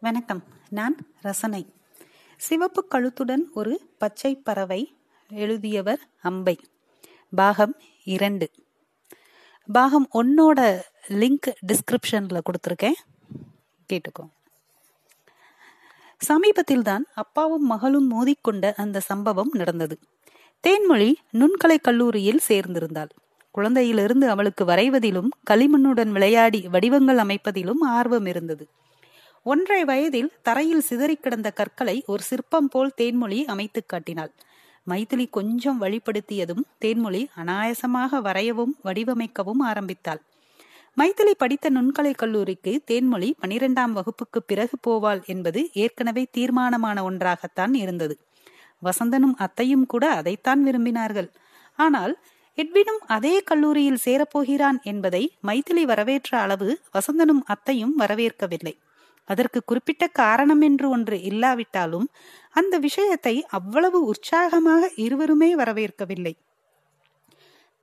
வணக்கம். நான் ரசனை. சிவப்பு கழுத்துடன் ஒரு பச்சை பறவை எழுதியவர் அம்பை. பாகம் இரண்டு. பாகம் ஒன்னோட லிங்க் டிஸ்கிரிப்ஷன்ல கொடுத்துருக்கேன். கேட்டுக்கோ. சமீபத்தில் தான் அப்பாவும் மகளும் மோதிக்கொண்ட அந்த சம்பவம் நடந்தது. தேன்மொழி நுண்கலை கல்லூரியில் சேர்ந்திருந்தாள். குழந்தையிலிருந்து அவளுக்கு வரைவதிலும் களிமண்ணுடன் விளையாடி வடிவங்கள் அமைப்பதிலும் ஆர்வம் இருந்தது. ஒன்றை வயதில் தரையில் சிதறி கிடந்த கற்களை ஒரு சிற்பம் போல் தேன்மொழி அமைத்து காட்டினாள். மைதிலி கொஞ்சம் வழிப்படுத்தியதும் தேன்மொழி அனாயசமாக வரையவும் வடிவமைக்கவும் ஆரம்பித்தாள். மைதிலி படித்த நுண்கலை கல்லூரிக்கு தேன்மொழி பனிரெண்டாம் வகுப்புக்கு பிறகு போவாள் என்பது ஏற்கனவே தீர்மானமான ஒன்றாகத்தான் இருந்தது. வசந்தனும் அத்தையும் கூட அதைத்தான் விரும்பினார்கள். ஆனால் எட்வினும் அதே கல்லூரியில் சேரப்போகிறான் என்பதை மைதிலி வரவேற்ற அளவு வசந்தனும் அத்தையும் வரவேற்கவில்லை. அதற்கு குறிப்பிட்ட காரணம் என்று ஒன்று இல்லாவிட்டாலும் அந்த விஷயத்தை அவ்வளவு உற்சாகமாக இருவருமே வரவேற்கவில்லை.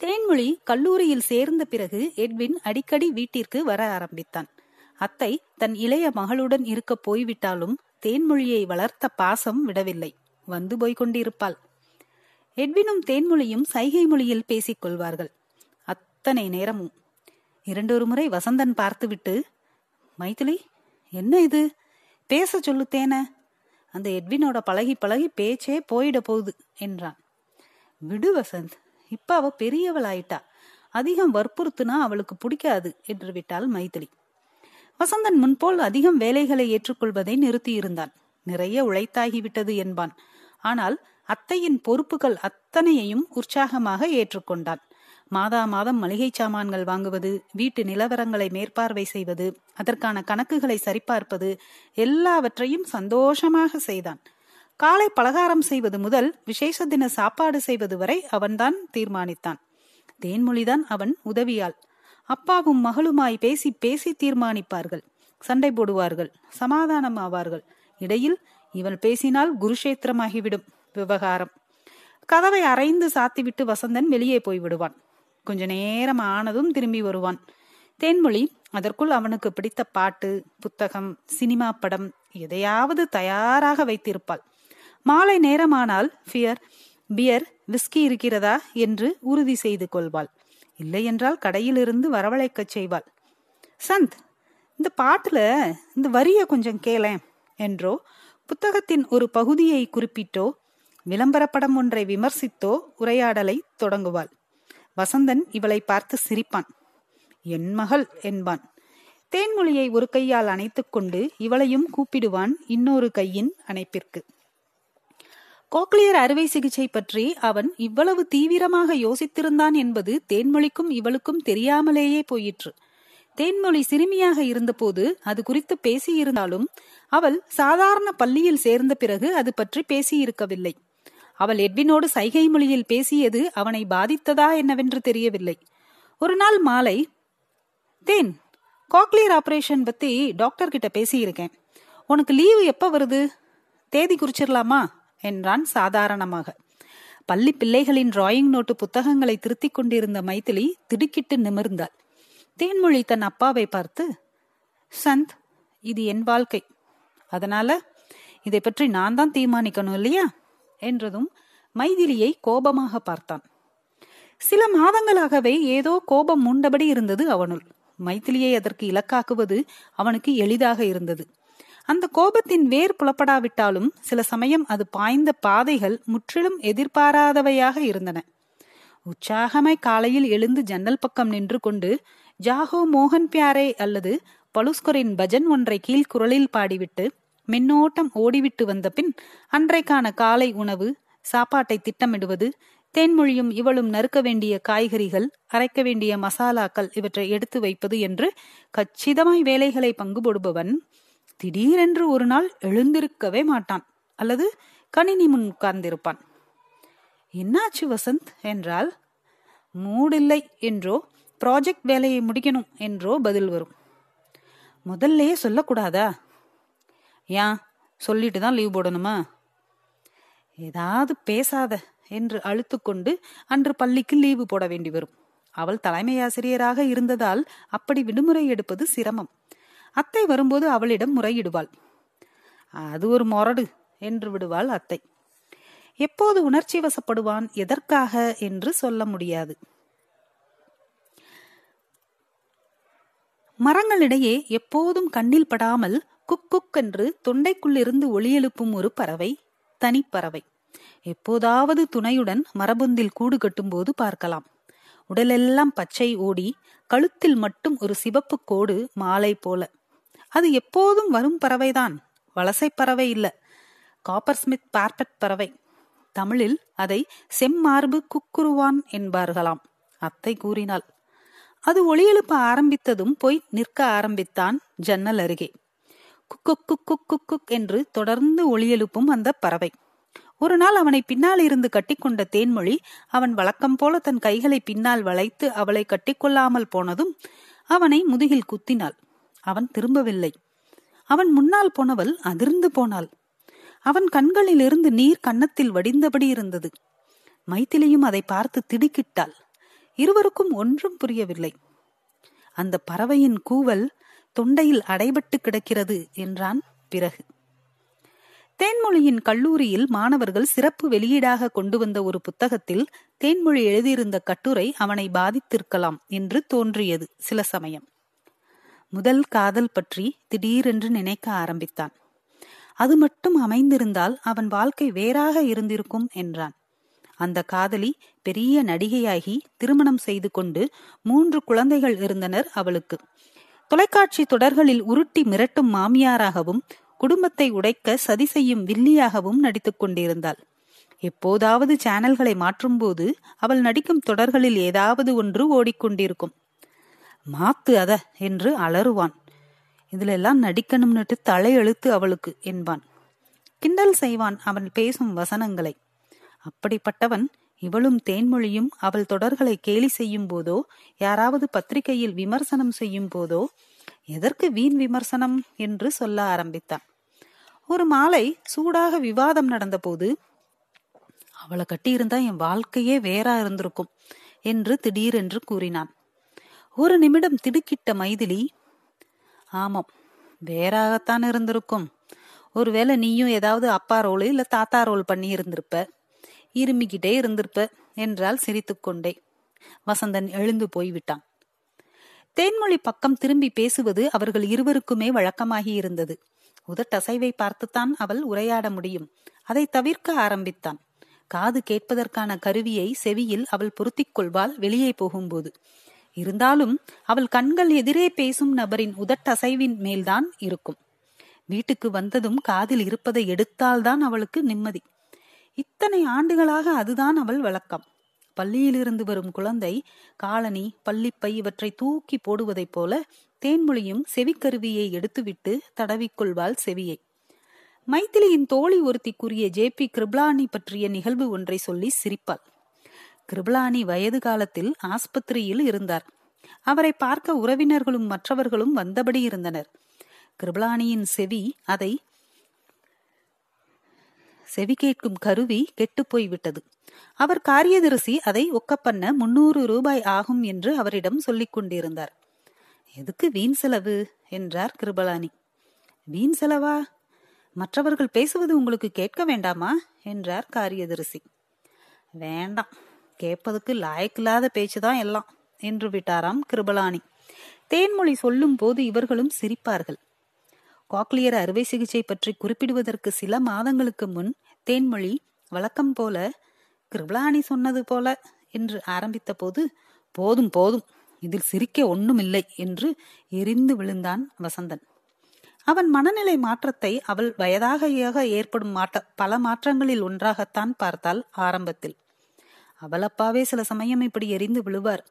தேன்மொழி கல்லூரியில் சேர்ந்த பிறகு எட்வின் அடிக்கடி வீட்டிற்கு வர ஆரம்பித்தான். அத்தை தன் இளைய மகளுடன் இருக்க போய்விட்டாலும் தேன்மொழியை வளர்த்த பாசம் விடவில்லை. வந்து போய் கொண்டிருப்பாள் எட்வினும் தேன்மொழியும் சைகை மொழியில் பேசிக் கொள்வார்கள். அத்தனை நேரமும் இரண்டொரு முறை வசந்தன் பார்த்துவிட்டு மைதிலி என்ன இது? பேச சொல்லுத்தேன அந்த எட்வினோட பழகி பழகி பேச்சே போயிட போகுது என்றான். விடு வசந்த் இப்ப அவ பெரியவள் ஆயிட்டா அதிகம் வற்புறுத்துனா அவளுக்கு பிடிக்காது என்று விட்டாள் மைதிலி. வசந்தன் முன்போல் அதிகம் வேலைகளை ஏற்றுக்கொள்வதை நிறுத்தியிருந்தான். நிறைய உழைத்தாகிவிட்டது என்பான். ஆனால் அத்தையின் பொறுப்புகள் அத்தனையையும் உற்சாகமாக ஏற்றுக்கொண்டான். மாதா மாதம் மளிகை சாமான்கள் வாங்குவது வீட்டு நிலவரங்களை மேற்பார்வை செய்வது அதற்கான கணக்குகளை சரிபார்ப்பது எல்லாவற்றையும் சந்தோஷமாக செய்தான். காலை பலகாரம் செய்வது முதல் விசேஷ தின சாப்பாடு செய்வது வரை அவன்தான் தீர்மானித்தான். தேன்மொழிதான் அவன் உதவியால் அப்பாவும் மகளுமாய் பேசி பேசி தீர்மானிப்பார்கள். சண்டை போடுவார்கள் சமாதானம் ஆவார்கள். இடையில் இவள் பேசினால் குருஷேத்திரமாகிவிடும் விவகாரம். கதவை அரைந்து சாத்திவிட்டு வசந்தன் வெளியே போய் விடுவான் கொஞ்ச நேரம் ஆனதும் திரும்பி வருவான். தேன்மொழி அதற்குள் அவனுக்கு பிடித்த பாட்டு புத்தகம் சினிமா படம் எதையாவது தயாராக வைத்திருப்பாள். மாலை நேரமானால் ஃபியர் பியர் விஸ்கி இருக்கிறதா? என்று உறுதி செய்து கொள்வாள். இல்லையென்றால் கடையிலிருந்து வரவழைக்கச் செய்வாள். சந்த் இந்த பாட்டுல இந்த வரிய கொஞ்சம் கேளேன் என்றோ புத்தகத்தின் ஒரு பகுதியை குறிப்பிட்டோ விளம்பரப்படம் ஒன்றை விமர்சித்தோ உரையாடலை தொடங்குவாள். வசந்தன் இவளை பார்த்து சிரிப்பான். என் மகள் என்பான். தேன்மொழியை ஒரு கையால் அணைத்துக் கொண்டு இவளையும் கூப்பிடுவான் இன்னொரு கையின் அணைப்பிற்கு. கோக்லியர் அறுவை சிகிச்சை பற்றி அவன் இவ்வளவு தீவிரமாக யோசித்திருந்தான் என்பது தேன்மொழிக்கும் இவளுக்கும் தெரியாமலேயே போயிற்று. தேன்மொழி சிறுமியாக இருந்தபோது அது குறித்து பேசியிருந்தாலும் அவள் சாதாரண பள்ளியில் சேர்ந்த பிறகு அது பற்றி பேசியிருக்கவில்லை. அவள் எட்வினோடு சைகை மொழியில் பேசியது அவனை பாதித்ததா என்னவென்று தெரியவில்லை. ஒரு நாள் மாலை தேன் காக்லியர் ஆபரேஷன் பத்தி டாக்டர் கிட்ட பேசியிருக்கேன். உனக்கு லீவு எப்ப வருது? தேதி குறிச்சிடலாமா? என்றான் சாதாரணமாக. பள்ளி பிள்ளைகளின் டிராயிங் நோட்டு புத்தகங்களை திருத்திக் கொண்டிருந்த மைத்திலி திடுக்கிட்டு நிமிர்ந்தாள். தேன்மொழி தன் அப்பாவை பார்த்து சந்த் இது என் வாழ்க்கை. அதனால இதை பற்றி நான் தான் தீர்மானிக்கணும் இல்லையா? என்றதும் மைதிலியை கோபமாக பார்த்தான். சில மாதங்களாகவே ஏதோ கோபம் மூண்டபடி இருந்தது அவனுள். மைதிலியை அதற்கு இலக்காக்குவது அவனுக்கு எளிதாக இருந்தது. அந்த கோபத்தின் வேர் புலப்படாவிட்டாலும் சில சமயம் அது பாய்ந்த பாதைகள் முற்றிலும் எதிர்பாராதவையாக இருந்தன. உற்சாகமாய் காலையில் எழுந்து ஜன்னல் பக்கம் நின்று கொண்டு ஜாகோ மோகன் பியாரே அல்லது பலுஸ்கரின் பஜன் ஒன்றை கீழ்குரலில் பாடிவிட்டு மின்னோட்டம் ஓடிவிட்டு வந்த பின் அன்றைக்கான காலை உணவு சாப்பாட்டை திட்டமிடுவது தேன்மொழியும் இவளும் நறுக்க வேண்டிய காய்கறிகள் அரைக்க வேண்டிய மசாலாக்கள் இவற்றை எடுத்து வைப்பது என்று கச்சிதமாய் வேலைகளை பங்கு போடுபவன் திடீரென்று ஒரு நாள் எழுந்திருக்கவே மாட்டான் அல்லது கணினி முன் உட்கார்ந்திருப்பான். என்னாச்சு வசந்த்? என்றால் மூடில்லை என்றோ ப்ராஜெக்ட் வேலையை முடிக்கணும் என்றோ பதில் வரும். முதல்லையே சொல்லக்கூடாதா? ஏன்? சொல்லிட்டு தான் லீவ் போடணுமா? ஏதாவது பேசாத என்று அழுத்துக்கொண்டு அன்று பள்ளிக்கு லீவு போட வேண்டி வரும். அவள் தலைமை ஆசிரியராக இருந்ததால் அப்படி விடுமுறை எடுப்பது சிரமம். அத்தை வரும்போது அவளிடம் முறையிடுவாள். அது ஒரு மொரடு என்று விடுவாள் அத்தை. எப்போது உணர்ச்சி வசப்படுவான்? எதற்காக? என்று சொல்ல முடியாது. மரங்களிடையே எப்போதும் கண்ணில் படாமல் குக் குக் என்று தொண்டைக்குள்ளிருந்து ஒளியெழுப்பும் ஒரு பறவை தனிப்பறவை எப்போதாவது துணையுடன் மரபொந்தில் கூடு கட்டும்போது பார்க்கலாம். உடலெல்லாம் பச்சை ஓடி கழுத்தில் மட்டும் ஒரு சிவப்பு கோடு மாலை போல. அது எப்போதும் வரும் பறவைதான். வலசை பறவை இல்ல. காப்பர் ஸ்மித் பார்பட் பறவை. தமிழில் அதை செம்மார்பு குக்குருவான் என்பார்களாம். அத்தை கூறினாள். அது ஒளியெழுப்ப ஆரம்பித்ததும் போய் நிற்க ஆரம்பித்தான் ஜன்னல் அருகே. குக்குக் குக்குக் குக் என்று தொடர்ந்து ஒளியெழுப்பும் அந்த பறவை. ஒரு நாள் அவனை பின்னால் இருந்து கட்டிக்கொண்ட தேன்மொழி அவன் வழக்கம் போல தன் கைகளை பின்னால் வளைத்து அவளை கட்டிக்கொள்ளாமல் போனதும் அவனை முதுகில் குத்தினாள். அவன் திரும்பவில்லை. அவன் முன்னால் போனவள் அதிர்ந்து போனாள். அவன் கண்களிலிருந்து நீர் கன்னத்தில் வடிந்தபடி இருந்தது. மைத்திலியும் அதை பார்த்து திடுக்கிட்டாள். இருவருக்கும் ஒன்றும் புரியவில்லை. அந்த பறவையின் கூவல் தொண்டையில் அடைபட்டு கிடக்கிறது என்றான் பிறகு. தேன்மொழியின் கல்லூரியில் மாணவர்கள் சிறப்பு வெளியீடாக கொண்டு வந்த ஒரு புத்தகத்தில் தேன்மொழி எழுதியிருந்த கட்டுரை அவனை பாதித்திருக்கலாம் என்று தோன்றியது சில சமயம். முதல் காதல் பற்றி திடீரென்று நினைக்க ஆரம்பித்தான். அது மட்டும் அமைந்திருந்தால் அவன் வாழ்க்கை வேறாக இருந்திருக்கும் என்றான். அந்த காதலி பெரிய நடிகையாகி திருமணம் செய்து கொண்டு மூன்று குழந்தைகள் இருந்தனர் அவளுக்கு. தொலைக்காட்சி தொடர்களில் உருட்டி மிரட்டும் மாமியாராகவும் குடும்பத்தை உடைக்க சதி செய்யும் வில்லியாகவும் நடித்துக் கொண்டிருந்தாள். எப்போதாவது சேனல்களை மாற்றும்போது அவள் நடிக்கும் தொடர்களில் ஏதாவது ஒன்று ஓடிக்கொண்டிருக்கும். மாத்து அத என்று அலறுவான். இதுல எல்லாம் நடிக்கணும்னுட்டு தலையெழுத்து அவளுக்கு என்பான். கிண்டல் செய்வான் அவன் பேசும் வசனங்களை. அப்படிப்பட்டவன் இவளும் தேன்மொழியும் அவள் தொடர்களை கேலி செய்யும் போதோ யாராவது பத்திரிகையில் விமர்சனம் செய்யும் போதோ எதற்கு வீண் விமர்சனம்? என்று சொல்ல ஆரம்பித்தான். ஒரு மாலை சூடாக விவாதம் நடந்தபோது அவளை கட்டியிருந்தா என் வாழ்க்கையே வேறா இருந்திருக்கும் என்று திடீரென்று கூறினான். ஒரு நிமிடம் திடுக்கிட்ட மைதிலி ஆமாம் வேறாகத்தான் இருந்திருக்கும். ஒருவேளை நீயும் ஏதாவது அப்பா ரோல் இல்ல தாத்தா ரோல் பண்ணி இருந்திருப்ப இருமிக்கிட்டே இருந்திருப்ப என்றால் சிரித்துக்கொண்டே வசந்தன் எழுந்து போய்விட்டான். தேன்மொழி பக்கம் திரும்பி பேசுவது அவர்கள் இருவருக்குமே வழக்கமாகி இருந்தது உதட்டசைவை பார்த்துத்தான் அவள் உரையாட முடியும். அதை தவிர்க்க ஆரம்பித்தான். காது கேட்பதற்கான கருவியை செவியில் அவள் பொருத்திக் கொள்வாள் வெளியே போகும்போது. இருந்தாலும் அவள் கண்கள் எதிரே பேசும் நபரின் உதட்டசைவின் மேல்தான் இருக்கும். வீட்டுக்கு வந்ததும் காதில் இருப்பதை எடுத்தால்தான் அவளுக்கு நிம்மதி. இத்தனை ஆண்டுகளாக அதுதான் அவள் வழக்கம். பள்ளியிலிருந்து வரும் குழந்தை காலனி பள்ளிப்பை இவற்றை தூக்கி போடுவதைப் போல தேன்மொழியும் செவிக்கருவியை எடுத்துவிட்டு தடவிக்கொள்வாள் செவியை. மைத்திலியின் தோழி ஒருத்தி கூறிய ஜே. பி. கிருப்லானி பற்றிய நிகழ்வு ஒன்றை சொல்லி சிரிப்பாள். கிருபலானி வயது காலத்தில் ஆஸ்பத்திரியில் இருந்தார். அவரை பார்க்க உறவினர்களும் மற்றவர்களும் வந்தபடி இருந்தனர். கிருபலானியின் செவி அதை செவி கேட்கும் கருவி கெட்டுப்போய் விட்டது அவர் காரியதரிசி அதை ஒக்கப்பண்ண முன்னூறு ரூபாய் ஆகும் என்று அவரிடம் சொல்லிக் கொண்டிருந்தார். எதுக்கு வீண் செலவு? என்றார் கிருபலானி. வீண் செலவா? மற்றவர்கள் பேசுவது உங்களுக்கு கேட்க வேண்டாமா? என்றார் காரியதரிசி. வேண்டாம். கேட்பதுக்கு லாயக்கில்லாத பேச்சுதான் எல்லாம் என்று விட்டாராம் கிருபலானி. தேன்மொழி சொல்லும் போது இவர்களும் சிரிப்பார்கள். காக்லியர் அறுவை சிகிச்சை பற்றி குறிப்பிடுவதற்கு சில மாதங்களுக்கு முன் தேன்மொழி வழக்கம் போல கிருபலானி சொன்னது போல என்று ஆரம்பித்த போது போதும் போதும் இதில் சிரிக்க ஒண்ணுமில்லை என்று எரிந்து விழுந்தான் வசந்தன். அவன் மனநிலை மாற்றத்தை அவள் வயதாக ஏற்படும் மாற்ற பல மாற்றங்களில் ஒன்றாகத்தான் பார்த்தாள் ஆரம்பத்தில். அவள் அப்பாவே சில சமயம் இப்படி எரிந்து விழுவார்.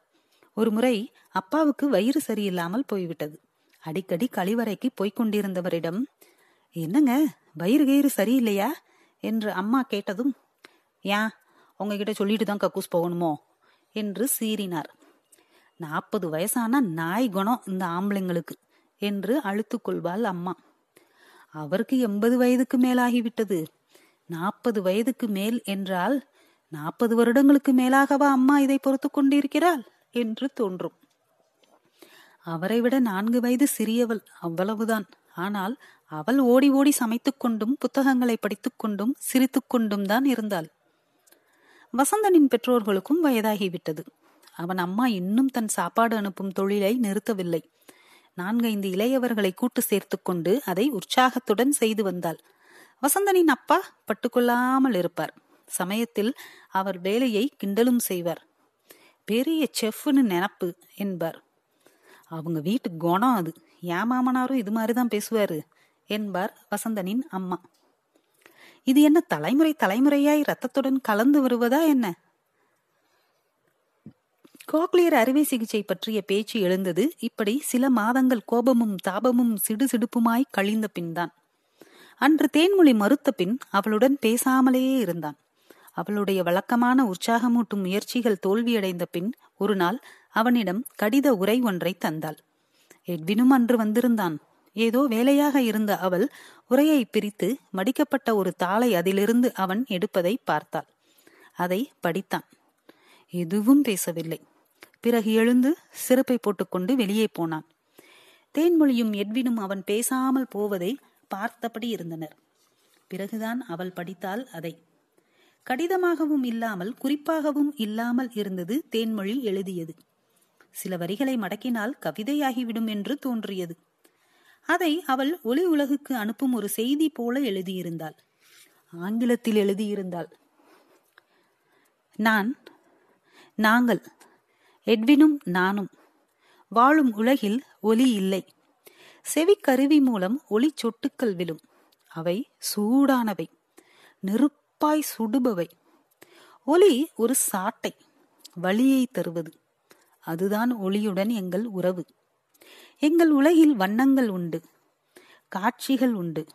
ஒரு முறை அப்பாவுக்கு வயிறு சரியில்லாமல் போய்விட்டது. அடிக்கடி கழிவறைக்கு போய்க் கொண்டிருந்தவரிடம் என்னங்க வயிறு கயிறு சரியில்லையா? என்று அம்மா கேட்டதும் ஏன் உங்ககிட்ட சொல்லிட்டு தான் கக்கூஸ் போகணுமோ? என்று சீறினார். நாற்பது வயசான நாய் குணம் இந்த ஆம்பளைங்களுக்கு என்று அழுத்து கொள்வாள் அம்மா. அவருக்கு எண்பது வயதுக்கு மேலாகிவிட்டது. நாற்பது வயதுக்கு மேல் என்றால் நாற்பது வருடங்களுக்கு மேலாகவா அம்மா இதை பொறுத்து கொண்டிருக்கிறாள்? என்று தோன்றும். அவரை விட நான்கு வயது சிறியவள் அவ்வளவுதான். ஆனால் அவள் ஓடி ஓடி சமைத்துக் கொண்டும் புத்தகங்களை படித்துக் கொண்டும் சிரித்துக் கொண்டும் தான் இருந்தாள். வசந்தனின் பெற்றோர்களுக்கும் வயதாகிவிட்டது. அவன் அம்மா இன்னும் தன் சாப்பாடு அனுப்பும் தொழிலை நிறுத்தவில்லை. நான்கைந்து இளையவர்களை கூட்டு சேர்த்து கொண்டு அதை உற்சாகத்துடன் செய்து வந்தாள். வசந்தனின் அப்பா பட்டுக்கொள்ளாமல் இருப்பார். சமயத்தில் அவர் வேலையை கிண்டலும் செய்வார். பெரிய செஃப்னு நினப்பு என்பார். அவங்க வீட்டு குணம் அது. ஏன் மாமனாரும் இது மாதிரிதான் பேசுவாரு என்பார் வசந்தனின் அம்மா. இது என்ன தலைமுறை தலைமுறையாய் ரத்தத்துடன் கலந்து வருவதா என்ன? கோக்லியர் அறுவை சிகிச்சை பற்றிய பேச்சு எழுந்தது இப்படி சில மாதங்கள் கோபமும் தாபமும் சிடுசிடுப்புமாய் கழிந்த பின்தான். அன்று தேன்மொழி மறுத்த பின் அவளுடன் பேசாமலேயே இருந்தான். அவளுடைய வழக்கமான உற்சாகமூட்டும் முயற்சிகள் தோல்வியடைந்த பின் ஒரு நாள் அவனிடம் கடித உரை ஒன்றை தந்தாள். எட்வினும் அன்று வந்திருந்தான். ஏதோ வேலையாக இருந்த அவள் உரையை பிரித்து மடிக்கப்பட்ட ஒரு தாளை அதிலிருந்து அவன் எடுப்பதை பார்த்தாள். அதை படித்தான். எதுவும் பேசவில்லை. பிறகு எழுந்து சிறப்பை போட்டுக்கொண்டு வெளியே போனான். தேன்மொழியும் எட்வினும் அவன் பேசாமல் போவதை பார்த்தபடி இருந்தனர். பிறகுதான் அவள் படித்தாள் அதை. கடிதமாகவும் இல்லாமல் குறிப்பாகவும் இல்லாமல் இருந்தது தேன்மொழி எழுதியது. சில வரிகளை மடக்கினால் கவிதையாகிவிடும் என்று தோன்றியது. அதை அவள் ஒளி உலகுக்கு அனுப்பும் ஒரு செய்தி போல எழுதியிருந்தாள். ஆங்கிலத்தில் எழுதியிருந்தாள். நான் நாங்கள் எட்வினும் நானும் வாழும் உலகில் ஒலி இல்லை. செவிக்கருவி மூலம் ஒளி சொட்டுக்கள் விழும். அவை சூடானவை நெருப்பாய் சுடுபவை. ஒலி ஒரு சாட்டை வழியை தருவது. அதுதான் ஒளியுடன் எங்கள் உறவு. எங்கள் உலகில் வண்ணங்கள் உண்டு காட்சிகள் உண்டு.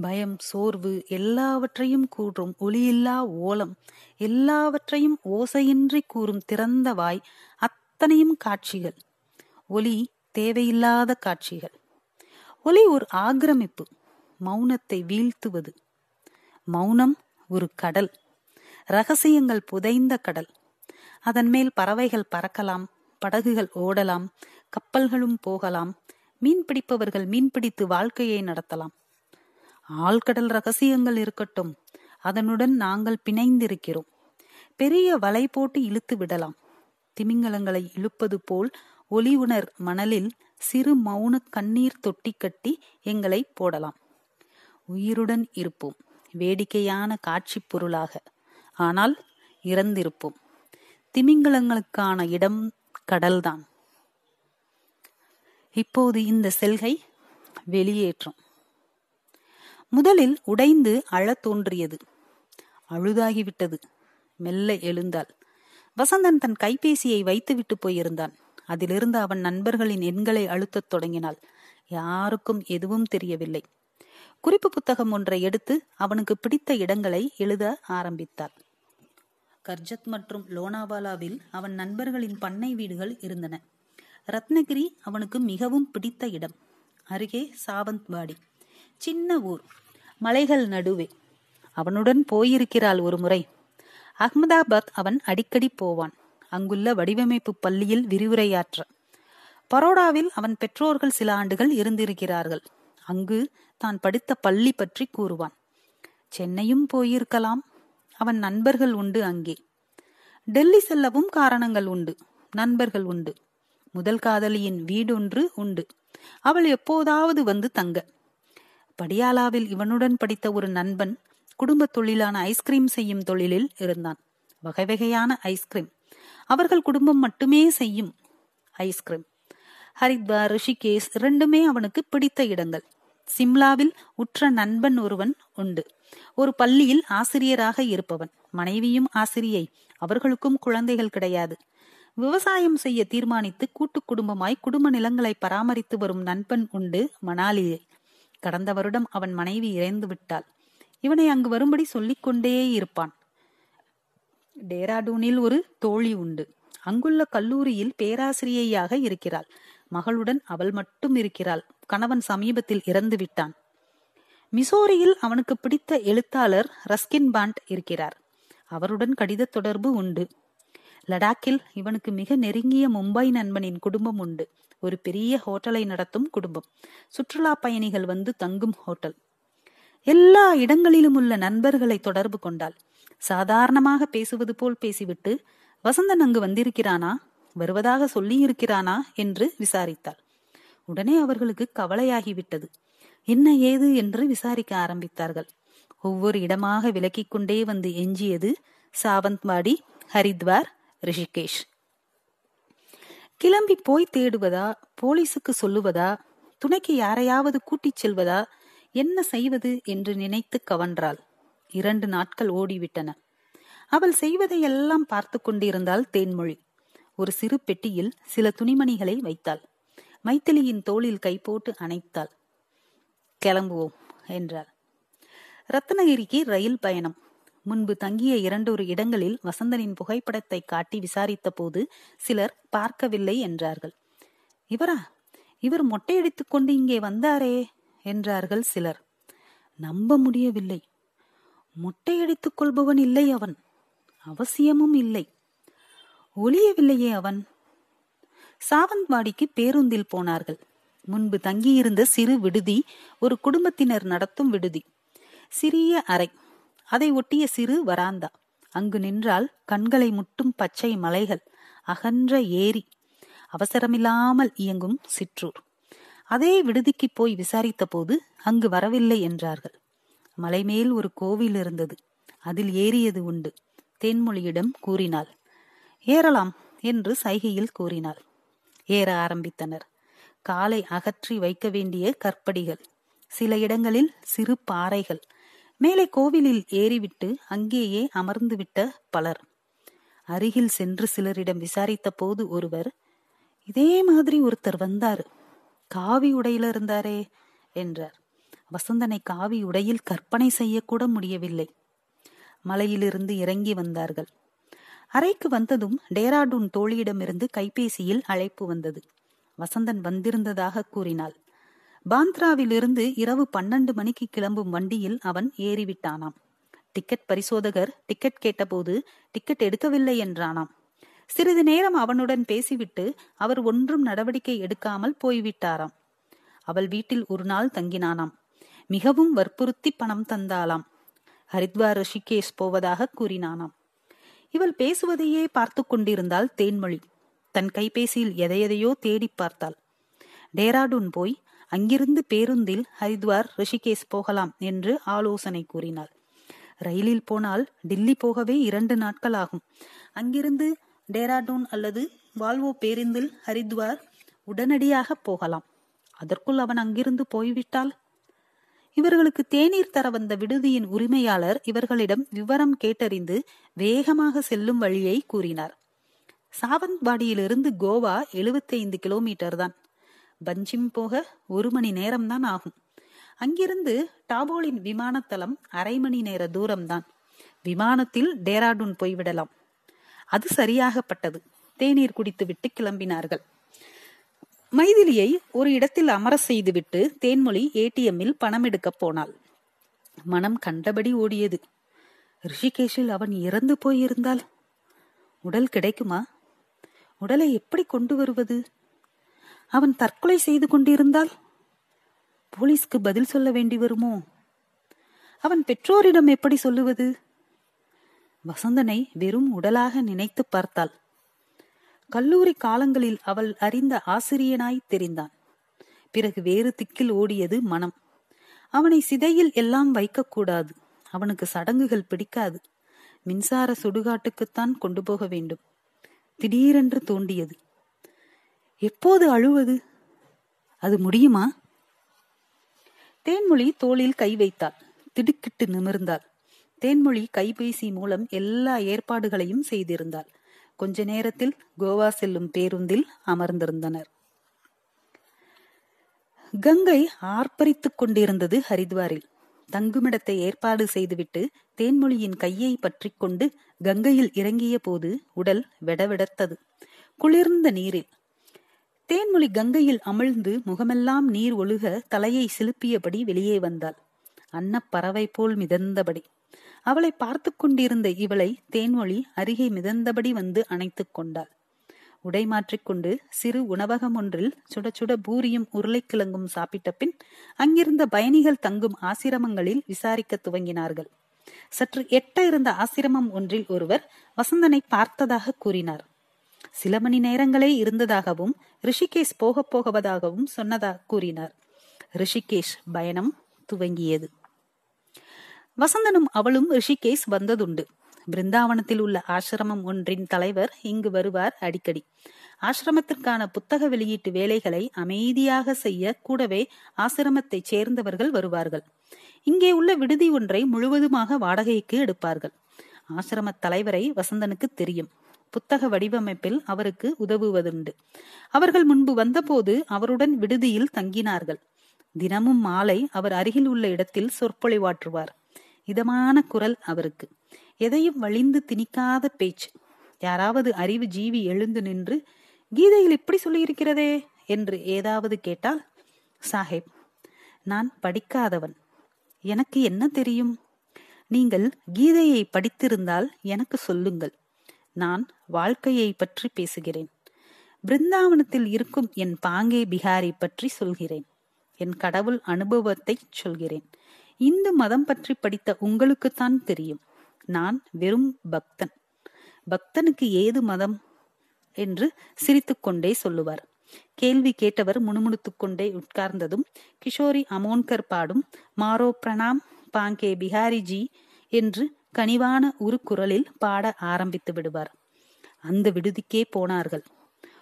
பயம் சோர்வு எல்லாவற்றையும் கூறும் ஒளியில்லா ஓலம் எல்லாவற்றையும் ஓசையின்றி கூறும் திறந்த வாய் அத்தனையும் காட்சிகள். ஒலி தேவையில்லாத காட்சிகள். ஒலி ஒரு ஆக்கிரமிப்பு மௌனத்தை வீழ்த்துவது. மௌனம் ஒரு கடல். ரகசியங்கள் புதைந்த கடல். அதன் மேல் பறவைகள் பறக்கலாம் படகுகள் ஓடலாம் கப்பல்களும் போகலாம் மீன் பிடிப்பவர்கள் மீன்பிடித்து வாழ்க்கையை நடத்தலாம். ஆழ்கடல் ரகசியங்கள் இருக்கட்டும் அதனுடன் நாங்கள் பிணைந்திருக்கிறோம். பெரிய வலை போட்டு இழுத்து விடலாம். திமிங்கலங்களை இழுப்பது போல் ஒளி உணர் மணலில் சிறு மௌன கண்ணீர் தொட்டி கட்டி எங்களை போடலாம். உயிருடன் இருப்போம். வேடிக்கையான காட்சி பொருளாக. ஆனால் இறந்திருப்போம். திமிங்கலங்களுக்கான இடம் கடல்தான். இப்போது இந்த செல்கை வெளியேற்றும். முதலில் உடைந்து அழத் தோன்றியது. அழுதாகிவிட்டது. மெல்ல எழுந்தாள். வசந்தன் தன் கைபேசியை வைத்துவிட்டு போயிருந்தான். அதிலிருந்து அவன் நண்பர்களின் எண்களை அழுத்தத் தொடங்கினாள். யாருக்கும் எதுவும் தெரியவில்லை. குறிப்பு புத்தகம் ஒன்றை எடுத்து அவனுக்கு பிடித்த இடங்களை எழுத ஆரம்பித்தாள். கர்ஜத் மற்றும் லோனாவாலாவில் அவன் நண்பர்களின் பண்ணை வீடுகள் இருந்தன. ரத்னகிரி அவனுக்கு மிகவும் பிடித்த இடம். அருகே சாவந்த்வாடி. சின்ன ஊர். மலைகள் நடுவே. அவனுடன் போயிருக்கிறாள் ஒரு முறை அகமதாபாத் அவன் அடிக்கடி போவான். அங்குள்ள வடிவமைப்பு பள்ளியில் விரிவுரையாற்ற. பரோடாவில் அவன் பெற்றோர்கள் சில ஆண்டுகள் இருந்திருக்கிறார்கள். அங்கு தான் படித்த பள்ளி பற்றி கூறுவான். சென்னையும் போயிருக்கலாம். அவன் நண்பர்கள் உண்டு அங்கே. டெல்லி செல்லவும் காரணங்கள் உண்டு. நண்பர்கள் உண்டு. முதல் காதலியின் வீடொன்று உண்டு. அவள் எப்போதாவது வந்து தங்க. படியாலாவில் இவனுடன் படித்த ஒரு நண்பன் குடும்ப தொழிலான ஐஸ்கிரீம் செய்யும் தொழிலில் இருந்தான். வகை வகையான ஐஸ்கிரீம் அவர்கள் குடும்பம் மட்டுமே செய்யும் ஐஸ்கிரீம் ஹரித்வார் ரிஷிகேஷ் இரண்டுமே அவனுக்கு பிடித்த இடங்கள். சிம்லாவில் உற்ற நண்பன் ஒருவன் உண்டு. ஒரு பள்ளியில் ஆசிரியராக இருப்பவன். மனைவியும் ஆசிரியை. அவர்களுக்கும் குழந்தைகள் கிடையாது. விவசாயம் செய்ய தீர்மானித்து கூட்டு குடும்பமாய் குடும்ப நிலங்களை பராமரித்து வரும் நண்பன் உண்டு மணாலியை. கடந்த வருடம் அவன் மனைவி இறந்து விட்டாள். இவனை அங்கு வரும்படி சொல்லிக் கொண்டே இருப்பான். டேராடூனில் ஒரு தோழி உண்டு. அங்குள்ள கல்லூரியில் பேராசிரியையாக இருக்கிறாள். மகளுடன் அவள் மட்டும் இருக்கிறாள். கணவன் சமீபத்தில் இறந்து விட்டான். மிசோரியில் அவனுக்கு பிடித்த எழுத்தாளர் ரஸ்கின் பாண்ட் இருக்கிறார். அவருடன் கடித தொடர்பு உண்டு. லடாக்கில் இவனுக்கு மிக நெருங்கிய மும்பை நண்பனின் குடும்பம் உண்டு. ஒரு பெரிய ஹோட்டலை நடத்தும் குடும்பம். சுற்றுலா பயணிகள் வந்து தங்கும் ஹோட்டல். எல்லா இடங்களிலும் உள்ள நண்பர்களை தொடர்பு கொண்டாள். சாதாரணமாக பேசுவது போல் பேசிவிட்டு வசந்தன் அங்கு வந்திருக்கிறானா? வருவதாக சொல்லியிருக்கிறானா? என்று விசாரித்தாள். உடனே அவர்களுக்கு கவலையாகிவிட்டது. என்ன ஏது என்று விசாரிக்க ஆரம்பித்தார்கள். ஒவ்வொரு இடமாக விலக்கிக் கொண்டே வந்து எஞ்சியது சாவந்த்வாடி ஹரித்வார் ரிஷிகேஷ். கிளம்பி போய் தேடுவதா போலீசுக்கு சொல்லுவதா துணைக்கு யாரையாவது கூட்டிச் செல்வதா என்ன செய்வது என்று நினைத்து கவன்றாள். இரண்டு நாட்கள் ஓடிவிட்டன. அவள் செய்வதையெல்லாம் பார்த்து கொண்டிருந்தாள் தேன்மொழி. ஒரு சிறு பெட்டியில் சில துணிமணிகளை வைத்தாள். மைத்திலியின் தோளில் கை போட்டு அணைத்தாள். கிளம்புவோம் என்றார். ரத்னகிரிக்கு ரயில் பயணம். முன்பு தங்கிய இரண்டொரு இடங்களில் வசந்தனின் புகைப்படத்தை காட்டி விசாரித்த போது சிலர் பார்க்கவில்லை என்றார்கள். இவரா? இவர் மொட்டையடித்துக் கொண்டு இங்கே வந்தாரே என்றார்கள் சிலர். நம்ப முடியவில்லை. மொட்டையடித்துக் கொள்பவன் இல்லை அவன். அவசியமும் இல்லை. ஒளியவில்லையே அவன். சாவந்த்வாடிக்கு பேருந்தில் போனார்கள். முன்பு தங்கியிருந்த சிறு விடுதி ஒரு குடும்பத்தினர் நடத்தும் விடுதி. சிறிய அறை. அதை ஒட்டிய சிறு வராந்தா. அங்கு நின்றால் கண்களை முட்டும் பச்சை மலைகள். அகன்ற ஏரி. அவசரமில்லாமல் இயங்கும் சிற்றூர். அதே விடுதிக்கு போய் விசாரித்த போது அங்கு வரவில்லை என்றார்கள். மலைமேல் ஒரு கோவில் இருந்தது. அதில் ஏறியது உண்டு. தேன்மொழியிடம் கூறினாள். ஏறலாம் என்று சைகையில் கூறினாள். ஏற ஆரம்பித்தனர். காலை அகற்றி வைக்க வேண்டிய கற்படிகள். சில இடங்களில் சிறு பாறைகள். மேலே கோவிலில் ஏறிவிட்டு அங்கேயே அமர்ந்துவிட்ட பலர். அருகில் சென்று சிலரிடம் விசாரித்த போது ஒருவர் இதே மாதிரி ஒருத்தர் வந்தாரு. காவி உடையில இருந்தாரே என்றார். வசந்தனை காவி உடையில் கற்பனை செய்யக்கூட முடியவில்லை. மலையிலிருந்து இறங்கி வந்தார்கள். அறைக்கு வந்ததும் டேராடூன் தோழியிடமிருந்து கைபேசியில் அழைப்பு வந்தது. வசந்தன் வந்திருந்ததாக கூறினாள். பாந்த்ராவிலிருந்து இரவு பன்னெண்டு மணிக்கு கிளம்பும் வண்டியில் அவன் ஏறிவிட்டானாம். டிக்கெட் பரிசோதகர் டிக்கெட் கேட்டபோது டிக்கெட் எடுக்கவில்லை என்றானாம். சிறிது நேரம் அவனுடன் பேசிவிட்டு அவர் ஒன்றும் நடவடிக்கை எடுக்காமல் போய்விட்டாராம். அவள் வீட்டில் ஒரு நாள் தங்கினானாம். மிகவும் வற்புறுத்தி பணம் தந்தாளாம். ஹரித்வார் ரிஷிகேஷ் போவதாக கூறினானாம். இவள் பேசுவதையே பார்த்து கொண்டிருந்தாள் தேன்மொழி. தன் கைபேசியில் எதையெதையோ தேடி பார்த்தாள். டேராடூன் போய் அங்கிருந்து பேருந்தில் ஹரித்வார் ரிஷிகேஷ் போகலாம் என்று ஆலோசனை கூறினாள். ரயிலில் போனால் டில்லி போகவே இரண்டு நாட்கள் ஆகும். அங்கிருந்து டேராடூன் அல்லது வால்வோ பேருந்தில் ஹரித்வார் உடனடியாக போகலாம். அதற்குள் அவன் அங்கிருந்து போய்விட்டால் இவர்களுக்கு தேநீர் தர வந்த விடுதியின் உரிமையாளர் இவர்களிடம் விவரம் கேட்டறிந்து வேகமாக செல்லும் வழியை கூறினார். சாவந்த்வாடியிலிருந்து கோவா எழுபத்தைந்து கிலோமீட்டர் தான். பஞ்சிம் போக ஒரு மணி நேரம்தான் ஆகும். அங்கிருந்து டாபோலின் விமானத்தளம் அரை மணி நேர தூரம்தான் விமானத்தில் டேராடூன் போய்விடலாம். அது சரியாகப்பட்டது. தேநீர் குடித்துவிட்டு கிளம்பினார்கள். மைதிலியை ஒரு இடத்தில் அமர செய்துவிட்டு தேன்மொழி ஏடிஎம்மில் பணம் எடுக்கப் போனாள். மனம் கண்டபடி ஓடியது. ரிஷிகேஷில் அவன் இறந்து போயிருந்தால்? உடல் கிடைக்குமா? உடலை எப்படி கொண்டு வருவது? அவன் தற்கொலை செய்து கொண்டிருந்தால் போலீஸ்க்கு பதில் சொல்ல வேண்டி வருமோ? அவன் பெற்றோரிடம் எப்படி சொல்லுவது? வசந்தனை வெறும் உடலாக நினைத்து பார்த்தாள். கல்லூரி காலங்களில் அவள் அறிந்த ஆசிரியனாய் தெரிந்தான். பிறகு வேறு திக்கில் ஓடியது மனம். அவனை சிதையில் எல்லாம் வைக்கக்கூடாது. அவனுக்கு சடங்குகள் பிடிக்காது. மின்சார சுடுகாட்டுக்குத்தான் கொண்டு போக வேண்டும். திடீரென்று தோண்டியது எப்போது அழுவது? அது முடியுமா? தேன்மொழி தோளில் கை வைத்தாள். திடுக்கிட்டு நிமிர்ந்தாள். தேன்மொழி கைபேசி மூலம் எல்லா ஏற்பாடுகளையும் செய்திருந்தாள். கொஞ்ச நேரத்தில் கோவா செல்லும் பேருந்தில் அமர்ந்திருந்தனர். கங்கை ஆர்ப்பரித்துக் கொண்டிருந்தது ஹரித்வாரில். தங்குமிடத்தை ஏற்பாடு செய்துவிட்டு தேன்மொழியின் கையை பற்றி கொண்டு கங்கையில் இறங்கிய போது உடல் வெடவெடத்தது. குளிர்ந்த நீரில். தேன்மொழி கங்கையில் அமிழ்ந்து முகமெல்லாம் நீர் ஒழுக தலையை சிலுப்பியபடி வெளியே வந்தாள். அன்னப்பறவை போல் மிதந்தபடி. அவளை பார்த்து கொண்டிருந்த இவளை தேன்மொழி அருகே மிதந்தபடி வந்து அணைத்துக் கொண்டாள். உடை மாற்றிக்கொண்டு சிறு உணவகம் ஒன்றில் சுட சுட பூரியும் உருளைக்கிழங்கும் சாப்பிட்ட பின் அங்கிருந்த பயணிகள் தங்கும் ஆசிரமங்களில் விசாரிக்க துவங்கினார்கள். சற்று எட்ட இருந்த ஆசிரமம் ஒன்றில் ஒருவர் வசந்தனை பார்த்ததாக கூறினார். சில மணி நேரங்களே இருந்ததாகவும் ரிஷிகேஷ் போகப் போகவதாகவும் சொன்னதாக கூறினார். ரிஷிகேஷ் பயணம் துவங்கியது. வசந்தனும் அவளும் ரிஷிகேஷ் வந்ததுண்டு. பிருந்தாவனத்தில் உள்ள ஆசிரமம் ஒன்றின் தலைவர் இங்கு வருவார் அடிக்கடி. ஆசிரமத்திற்கான புத்தக வெளியீட்டு வேலைகளை அமைதியாக செய்ய கூடவே ஆசிரமத்தைச் சேர்ந்தவர்கள் வருவார்கள். இங்கே உள்ள விடுதி ஒன்றை முழுவதுமாக வாடகைக்கு எடுப்பார்கள். ஆசிரம தலைவரை வசந்தனுக்கு தெரியும். புத்தக வடிவமைப்பில் அவருக்கு உதவுவதுண்டு. அவர்கள் முன்பு வந்தபோது அவருடன் விடுதியில் தங்கினார்கள். தினமும் மாலை அவர் அருகில் உள்ள இடத்தில் சொற்பொழிவாற்றுவார். இதமான குரல் அவருக்கு. எதையும் வழிந்து திணிக்காத பேச்சு. யாராவது அறிவு ஜீவி எழுந்து நின்று கீதையில் இப்படி சொல்லியிருக்கிறதே என்று ஏதாவது கேட்டால் சாஹேப் நான் படிக்காதவன். எனக்கு என்ன தெரியும்? நீங்கள் கீதையை படித்திருந்தால் எனக்கு சொல்லுங்கள். நான் வாழ்க்கையை பற்றி பேசுகிறேன். பிருந்தாவனத்தில் இருக்கும் என் பாங்கே பிகாரி பற்றி சொல்கிறேன். என் கடவுள் அனுபவத்தை சொல்கிறேன். இந்து மதம் பற்றி படித்த உங்களுக்குத்தான் தெரியும். நான் வெறும் பக்தன். பக்தனுக்கு ஏது மதம்? என்று சிரித்துக்கொண்டே சொல்லுவார். கேள்வி கேட்டவர் முணுமுணுத்துக் கொண்டே உட்கார்ந்ததும் கிஷோரி அமோன்கர் பாடும் மாரோ பிரணாம் பாங்கே பிஹாரிஜி என்று கனிவான ஒரு குரலில் பாட ஆரம்பித்து விடுவார். அந்த விடுதிக்கே போனார்கள்.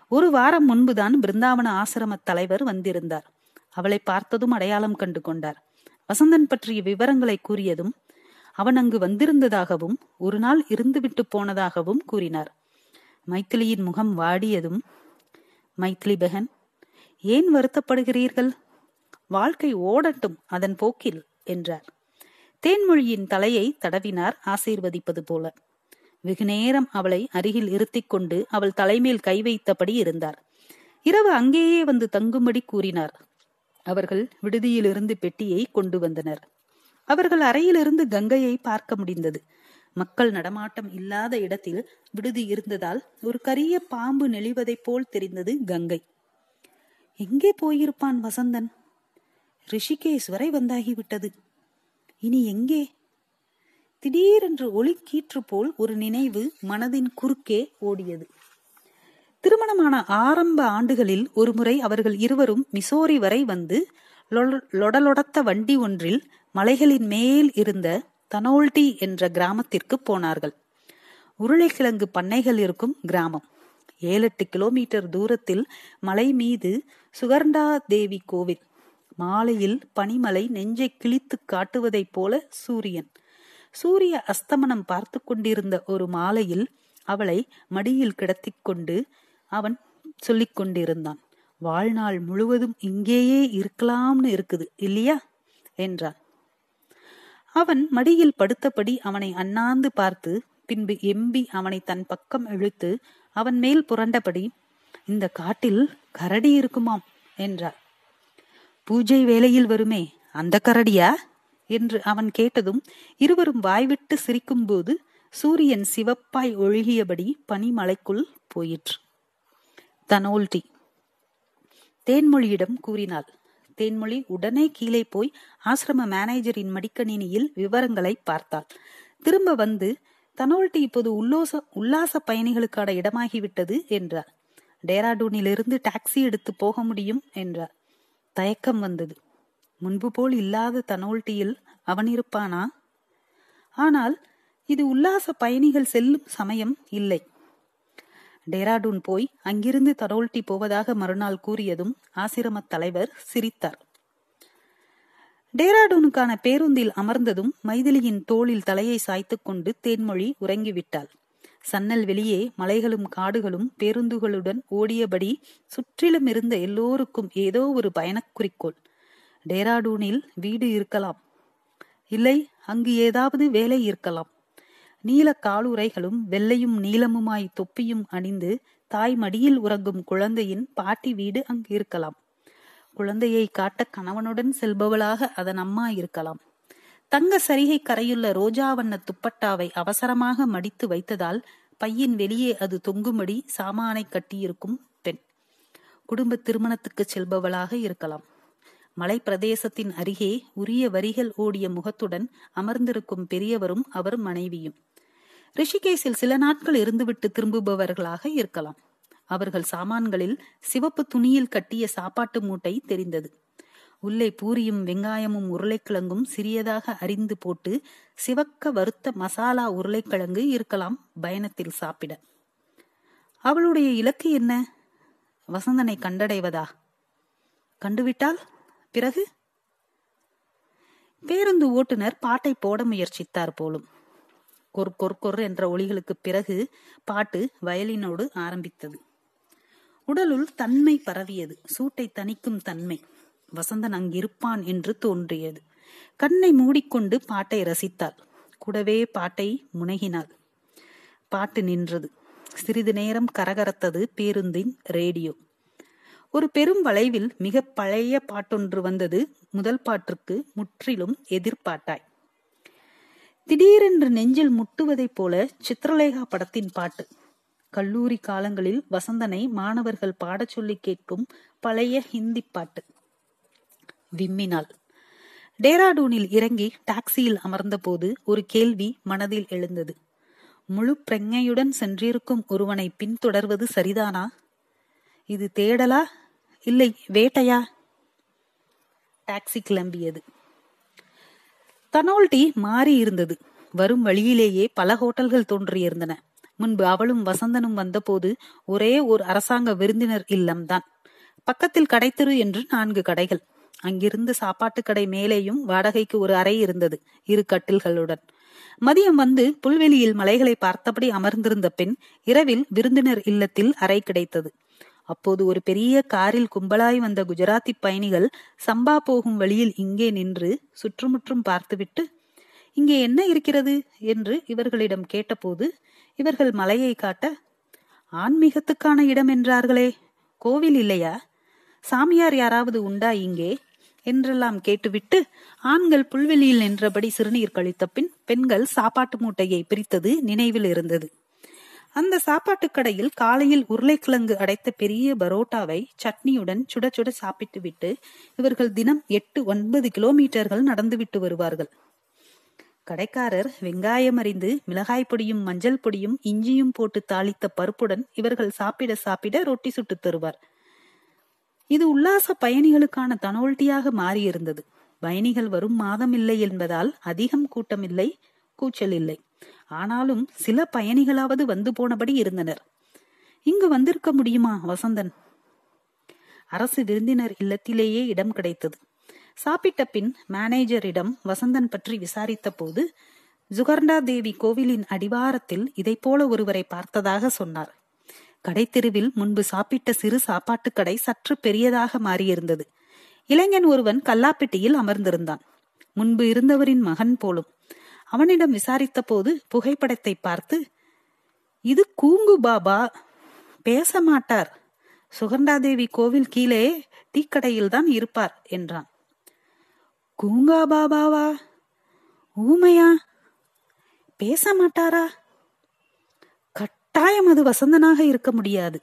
ஒரு வாரம் முன்புதான் பிருந்தாவன ஆசிரம தலைவர் வந்திருந்தார். அவளை பார்த்ததும் அடையாளம் கண்டு கொண்டார். வசந்தன் பற்றிய விவரங்களை கூறியதும் அவன் அங்கு வந்திருந்ததாகவும் ஒரு நாள் இருந்துவிட்டு போனதாகவும் கூறினார். மைத்திலியின் முகம் வாடியதும் மைத்திலி பெகன் ஏன் வருத்தப்படுகிறீர்கள்? வாழ்க்கை ஓடட்டும் அதன் போக்கில் என்றார். தேன்மொழியின் தலையை தடவினார் ஆசீர்வதிப்பது போல. வெகு நேரம் அவளை அருகில் இருத்திக் கொண்டு அவள் தலைமேல் கை வைத்தபடி இருந்தார். இரவு அங்கேயே வந்து தங்கும்படி கூறினார். அவர்கள் விடுதியிலிருந்து பெட்டியை கொண்டு வந்தனர். அவர்கள் அறையிலிருந்து கங்கையை பார்க்க முடிந்தது. மக்கள் நடமாட்டம் இல்லாத இடத்தில் விடுதி இருந்ததால் ஒரு கரிய பாம்பு நெளிவதைப் போல் தெரிந்தது கங்கை. எங்கே போயிருப்பான் வசந்தன்? ரிஷிகேஷ் வரை வந்தாகிவிட்டது. இனி எங்கே? திடீரென்று ஒளி கீற்று போல் ஒரு நினைவு மனதின் குறுக்கே ஓடியது. திருமணமான ஆரம்ப ஆண்டுகளில் ஒருமுறை அவர்கள் இருவரும் மிசோரி வரை வந்து லொடலொடத்த வண்டி ஒன்றில் மலைகளின் மேல் இருந்த தனோல்டி என்ற கிராமத்திற்கு போனார்கள். உருளைக்கிழங்கு பண்ணைகள் இருக்கும் கிராமம். ஏழு எட்டு கிலோமீட்டர் தூரத்தில் மலை மீது சுகர்ண்டா தேவி கோவில். மாலையில் பனிமலை நெஞ்சை கிழித்து காட்டுவதைப் போல சூரியன். சூரிய அஸ்தமனம் பார்த்து கொண்டிருந்த ஒரு மாலையில் அவளை மடியில் கிடத்திக் கொண்டு அவன் சொல்லிக் கொண்டிருந்தான். வாழ்நாள் முழுவதும் இங்கேயே இருக்கலாம்னு இருக்குது இல்லையா? என்றான். அவன் மடியில் படுத்தபடி அவனை அண்ணாந்து பார்த்து பின்பு எம்பி அவனை தன் பக்கம் இழுத்து அவன் மேல் புரண்டபடி இந்த காட்டில் கரடி இருக்குமாம் என்றார். பூஜை வேளையில் வருமே அந்த கரடியா? என்று அவன் கேட்டதும் இருவரும் வாய்விட்டு சிரிக்கும்போது சூரியன் சிவப்பாய் ஒழுகியபடி பனிமலைக்குள் போயிற்று. தனோல்டி. தேன்மொழியிடம் கூறினாள் தேன்மொழி உடனே கீழே போய் ஆசிரம மேனேஜரின் மடிக்கணினியில் விவரங்களை பார்த்தாள். திரும்ப வந்து தனோல்டி இப்போது உல்லோச உல்லாச பயணிகளுக்கான இடமாகிவிட்டது என்றார் டேராடூனிலிருந்து டாக்ஸி எடுத்து போக முடியும் என்றார் தயக்கம் வந்தது. முன்பு போல் இல்லாத தனோல்ட்டியில் அவன் இருப்பானா? ஆனால் இது உல்லாச பயணிகள் செல்லும் சமயம் இல்லை. டேராடூன் போய் அங்கிருந்து தரோல்டி போவதாக மறுநாள் கூறியதும் ஆசிரம தலைவர் சிரித்தார். டேராடூனுக்கான பேருந்தில் அமர்ந்ததும் மைதிலியின் தோளில் தலையை சாய்த்து கொண்டு தேன்மொழி உறங்கிவிட்டாள். சன்னல் வெளியே மலைகளும் காடுகளும் பேருந்துகளுடன் ஓடியபடி சுற்றிலும் இருந்த எல்லோருக்கும் ஏதோ ஒரு பயணக் குறிக்கோள். டேராடூனில் வீடு இருக்கலாம். இல்லை அங்கு ஏதாவது வேலை இருக்கலாம். நீல காலுரைகளும் வெள்ளையும் நீலமுமாய் தொப்பியும் அணிந்து தாய் மடியில் உறங்கும் குழந்தையின் பாட்டி வீடு அங்கு இருக்கலாம். குழந்தையை காட்ட கணவனுடன் செல்பவளாக அதன் அம்மா இருக்கலாம். தங்க சரிகை கரையுள்ள ரோஜா வண்ண துப்பட்டாவை அவசரமாக மடித்து வைத்ததால் பையின் வெளியே அது தொங்கும்படி சாமானை கட்டியிருக்கும் பெண். குடும்ப திருமணத்துக்கு செல்பவளாக இருக்கலாம். மலை பிரதேசத்தின் அருகே உரிய வரிகள் ஓடிய முகத்துடன் அமர்ந்திருக்கும் பெரியவரும் அவர் மனைவியும். ரிஷிகேசில் சில நாட்கள் இருந்துவிட்டு திரும்புபவர்களாக இருக்கலாம். அவர்கள் சாமான்களில் சிவப்பு துணியில் கட்டிய சாப்பாட்டு மூட்டை தெரிந்தது. உள்ளே பூரியும் வெங்காயமும் உருளைக்கிழங்கும் சிறியதாக அறிந்து போட்டு சிவக்க வறுத்த மசாலா உருளைக்கிழங்கு இருக்கலாம் பயணத்தில் சாப்பிட. அவளுடைய இலக்கு என்ன? வசந்தனை கண்டடைவதா? கண்டுவிட்டால் பிறகு? பேருந்து ஓட்டுநர் பாட்டை போட முயற்சித்தார் போலும். கொர் கொர் கொர் என்ற ஒளிகளுக்கு பிறகு பாட்டு வயலினோடு ஆரம்பித்தது. உடலுள் தன்மை பரவியது. சூட்டை தணிக்கும் தன்மை. வசந்தன் அங்கிருப்பான் என்று தோன்றியது. கண்ணை மூடிக்கொண்டு பாட்டை ரசித்தாள். கூடவே பாட்டை முனகினாள். பாட்டு நின்றது. சிறிது நேரம் கரகரத்தது பேருந்தின் ரேடியோ. ஒரு பெரும் வளைவில் மிக பழைய பாட்டொன்று வந்தது. முதல் பாட்டிற்கு முற்றிலும் எதிர்பாட்டாய். திடீரென்று நெஞ்சில் முட்டுவதைப் போல சித்திரலேகா படத்தின் பாட்டு. கல்லூரி காலங்களில் வசந்தனை மாணவர்கள் பாடச் சொல்லி கேட்கும் பழைய ஹிந்தி பாட்டு. விம்மினாள் டேராடூனில் இறங்கி டாக்ஸியில் அமர்ந்தபோது ஒரு கேள்வி மனதில் எழுந்தது. முழு பிரங்கையுடன் சென்றிருக்கும் ஒருவனை பின்தொடர்வது சரிதானா? இது தேடலா? இல்லை வேட்டையா? டாக்ஸி கிளம்பியது. தனோல்டி மாறி இருந்தது. வரும் வழியிலேயே பல ஹோட்டல்கள் தோன்றியிருந்தன. முன்பு அவளும் வசந்தனும் வந்தபோது ஒரே ஒரு அரசாங்க விருந்தினர் இல்லம்தான். பக்கத்தில் கடைத்தெரு என்று நான்கு கடைகள். அங்கிருந்து சாப்பாட்டு கடை மேலேயும் வாடகைக்கு ஒரு அறை இருந்தது இரு கட்டில்களுடன். மதியம் வந்து புல்வெளியில் மலைகளை பார்த்தபடி அமர்ந்திருந்த பெண் இரவில் விருந்தினர் இல்லத்தில் அறை கிடைத்தது. அப்போது ஒரு பெரிய காரில் கும்பலாய் வந்த குஜராத்தி பயணிகள் சம்பா போகும் வழியில் இங்கே நின்று சுற்றுமுற்றும் பார்த்துவிட்டு இங்கே என்ன இருக்கிறது? என்று இவர்களிடம் கேட்டபோது இவர்கள் மலையை காட்ட ஆன்மீகத்துக்கான இடம் என்றார்களே கோவில் இல்லையா? சாமியார் யாராவது உண்டா இங்கே? என்றெல்லாம் கேட்டுவிட்டு ஆண்கள் புல்வெளியில் நின்றபடி சிறுநீர் கழித்த பின் பெண்கள் சாப்பாட்டு மூட்டையை பிரித்தது நினைவில் இருந்தது. அந்த சாப்பாட்டு கடையில் காலையில் உருளைக்கிழங்கு அடைத்த பெரிய பரோட்டாவை சட்னியுடன் சுட சுட சாப்பிட்டு விட்டு இவர்கள் தினம் எட்டு ஒன்பது கிலோமீட்டர்கள் நடந்துவிட்டு வருவார்கள். கடைக்காரர் வெங்காயம் அறிந்து மிளகாய் பொடியும் மஞ்சள் பொடியும் இஞ்சியும் போட்டு தாளித்த பருப்புடன் இவர்கள் சாப்பிட சாப்பிட ரொட்டி சுட்டு தருவார். இது உல்லாச பயணிகளுக்கான தனோல்ட்டியாக மாறியிருந்தது. பயணிகள் வரும் மாதம் இல்லை என்பதால் அதிகம் கூட்டம் இல்லை கூச்சல் இல்லை. ஆனாலும் சில பயணிகளாவது வந்து போனபடி இருந்தனர். இங்கு வந்திருக்க முடியுமா வசந்தன்? அரசு விருந்தினர் இல்லத்திலேயே இடம் கிடைத்தது. சாப்பிட்ட பின் மேனேஜரிடம் வசந்தன் பற்றி விசாரித்த போது ஜுகர்ண்டா தேவி கோவிலின் அடிவாரத்தில் இதை போல ஒருவரை பார்த்ததாக சொன்னார். கடைத்தெருவில் முன்பு சாப்பிட்ட சிறு சாப்பாட்டு கடை சற்று பெரியதாக மாறியிருந்தது. இளைஞன் ஒருவன் கல்லாப்பெட்டியில் அமர்ந்திருந்தான். முன்பு இருந்தவரின் மகன் போலும். அவனிடம் விசாரித்த போது புகைப்படத்தை பார்த்து இது கூங்கு பாபா. பேச மாட்டார். சுகண்டாதேவி கோவில் கீழே டீக்கடையில் தான் இருப்பார் என்றான். கூங்கா பாபாவா? ஊமையா? பேச மாட்டாரா? கட்டாயம் அது வசந்தனாக இருக்க முடியாது.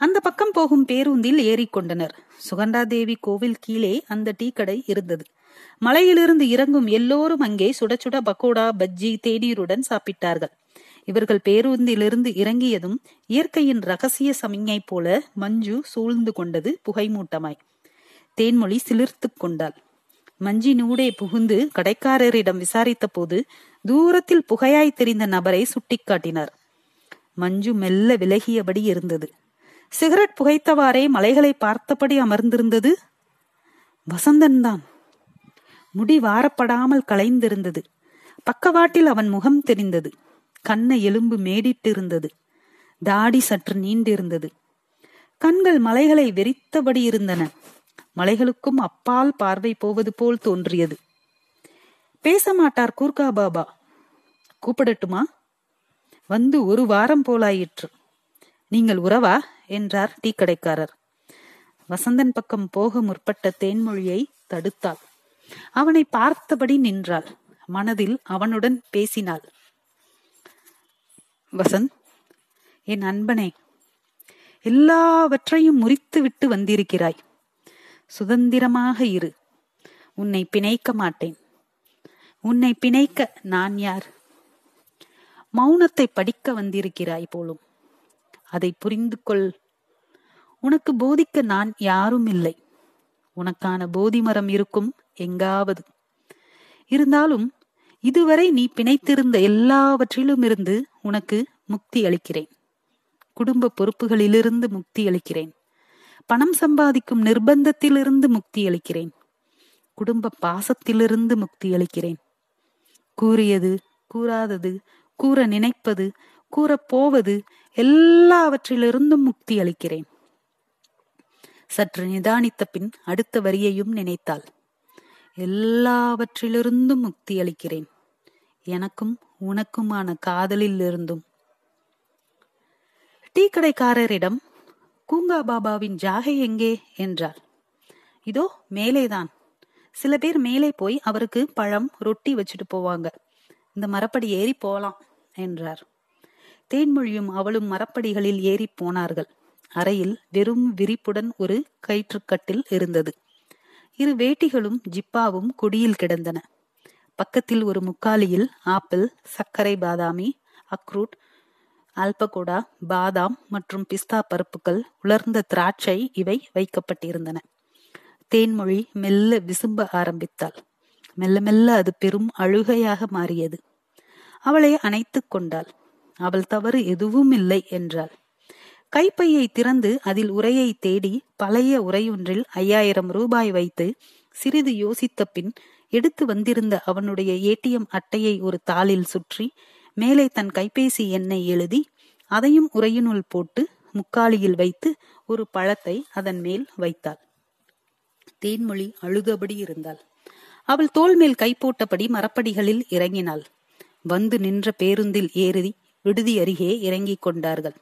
அந்த பக்கம் போகும் பேருந்தில் ஏறிக்கொண்டனர். சுகண்டாதேவி கோவில் கீழே அந்த டீ கடை இருந்தது. மலையிலிருந்து இறங்கும் எல்லோரும் அங்கே சுட சுட பக்கோடா பஜ்ஜி தேநீருடன் சாப்பிட்டார்கள். இவர்கள் பேருந்திலிருந்து இறங்கியதும் இயற்கையின் ரகசிய சமிஞை போல மஞ்சு சூழ்ந்து கொண்டது புகைமூட்டமாய். தேன்மொழி சிலிர்த்து கொண்டாள். மஞ்சி நூடே புகுந்து கடைக்காரரிடம் விசாரித்த போது தூரத்தில் புகையாய் தெரிந்த நபரை சுட்டிக்காட்டினார் மஞ்சு மெல்ல விலகியபடி இருந்தது. சிகரெட் புகைத்தவாறே மலைகளை பார்த்தபடி அமர்ந்திருந்தது. வசந்தன் முடி வாரப்படாமல் களைந்திருந்தது. பக்கவாட்டில் அவன் முகம் தெரிந்தது. கண்ண எலும்பு மேடிட்டிருந்தது. தாடி சற்று நீண்டிருந்தது. கண்கள் மலைகளை வெறித்தபடி இருந்தன மலைகளுக்கும் அப்பால் பார்வை போவது போல் தோன்றியது. பேச மாட்டார் கூர்கா பாபா. கூப்பிடட்டுமா? வந்து ஒரு வாரம் போலாயிற்று. நீங்கள் உறவா? என்றார் டீ கடைக்காரர் வசந்தன் பக்கம் போக முற்பட்ட தேன்மொழியை தடுத்தாள். அவனை பார்த்தபடி நின்றாள். மனதில் அவனுடன் பேசினாள். வசந்த் என் அன்பனே எல்லாவற்றையும் முறித்து விட்டு வந்திருக்கிறாய். சுதந்திரமாக இரு. உன்னை பிணைக்க மாட்டேன். உன்னை பிணைக்க நான் யார்? மௌனத்தை படிக்க வந்திருக்கிறாய் போலும். அதை புரிந்து கொள் உனக்கு போதிக்க நான் யாரும் இல்லை. உனக்கான போதி மரம் இருக்கும் எங்காவது. இருந்தாலும் இதுவரை நீ பிணைத்திருந்த எல்லாவற்றிலும் இருந்து உனக்கு முக்தி அளிக்கிறேன். குடும்ப பொறுப்புகளிலிருந்து முக்தி அளிக்கிறேன். பணம் சம்பாதிக்கும் நிர்பந்தத்திலிருந்து முக்தி அளிக்கிறேன். குடும்ப பாசத்திலிருந்து முக்தி அளிக்கிறேன். கூறியது கூறாதது கூற நினைப்பது கூறப்போவது எல்லாவற்றிலிருந்தும் முக்தி அளிக்கிறேன். சற்று நிதானித்த பின் அடுத்த வரியையும் நினைத்தாள். எல்லாவற்றிலிருந்தும் முக்தி அளிக்கிறேன். எனக்கும் உனக்குமான காதலில் இருந்தும் டீ கடைக்காரரிடம் கூங்கா பாபாவின் ஜாகை எங்கே? என்றார் இதோ மேலேதான். சில பேர் மேலே போய் அவருக்கு பழம் ரொட்டி வச்சுட்டு போவாங்க. இந்த மரப்படி ஏறி போலாம் என்றார். தேன்மொழியும் அவளும் மரப்படிகளில் ஏறி போனார்கள். அறையில் வெறும் விரிப்புடன் ஒரு கயிற்றுக்கட்டில் இருந்தது. இரு வேட்டிகளும் ஜிப்பாவும் குடியில் கிடந்தன. பக்கத்தில் ஒரு முக்காலியில் ஆப்பிள் சர்க்கரை பாதாமி அக்ரூட் ஆல்பகோடா பாதாம் மற்றும் பிஸ்தா பருப்புகள் உலர்ந்த திராட்சை இவை வைக்கப்பட்டிருந்தன. தேன்மொழி மெல்ல விசும்ப ஆரம்பித்தாள். மெல்ல மெல்ல அது பெரும் அழுகையாக மாறியது. அவளை அணைத்துக் கொண்டாள். அவள் தவறு எதுவும் இல்லை என்றாள். கைப்பையை திறந்து அதில் உரையை தேடி பழைய உரையொன்றில் ஐயாயிரம் ரூபாய் வைத்து சிறிது யோசித்த பின் எடுத்து வந்திருந்த அவனுடைய ஏடிஎம் அட்டையை ஒரு தாளில் சுற்றி மேலே தன் கைபேசி எண்ணை எழுதி அதையும் உரையினுள் போட்டு முக்காலியில் வைத்து ஒரு பழத்தை அதன் மேல் வைத்தாள். தேன்மொழி அழுதபடி இருந்தாள். அவள் தோல் மேல் கை போட்டபடி மரப்படிகளில் இறங்கினாள். வந்து நின்ற பேருந்தில் ஏறி விடுதி அருகே இறங்கிக் கொண்டார்கள்.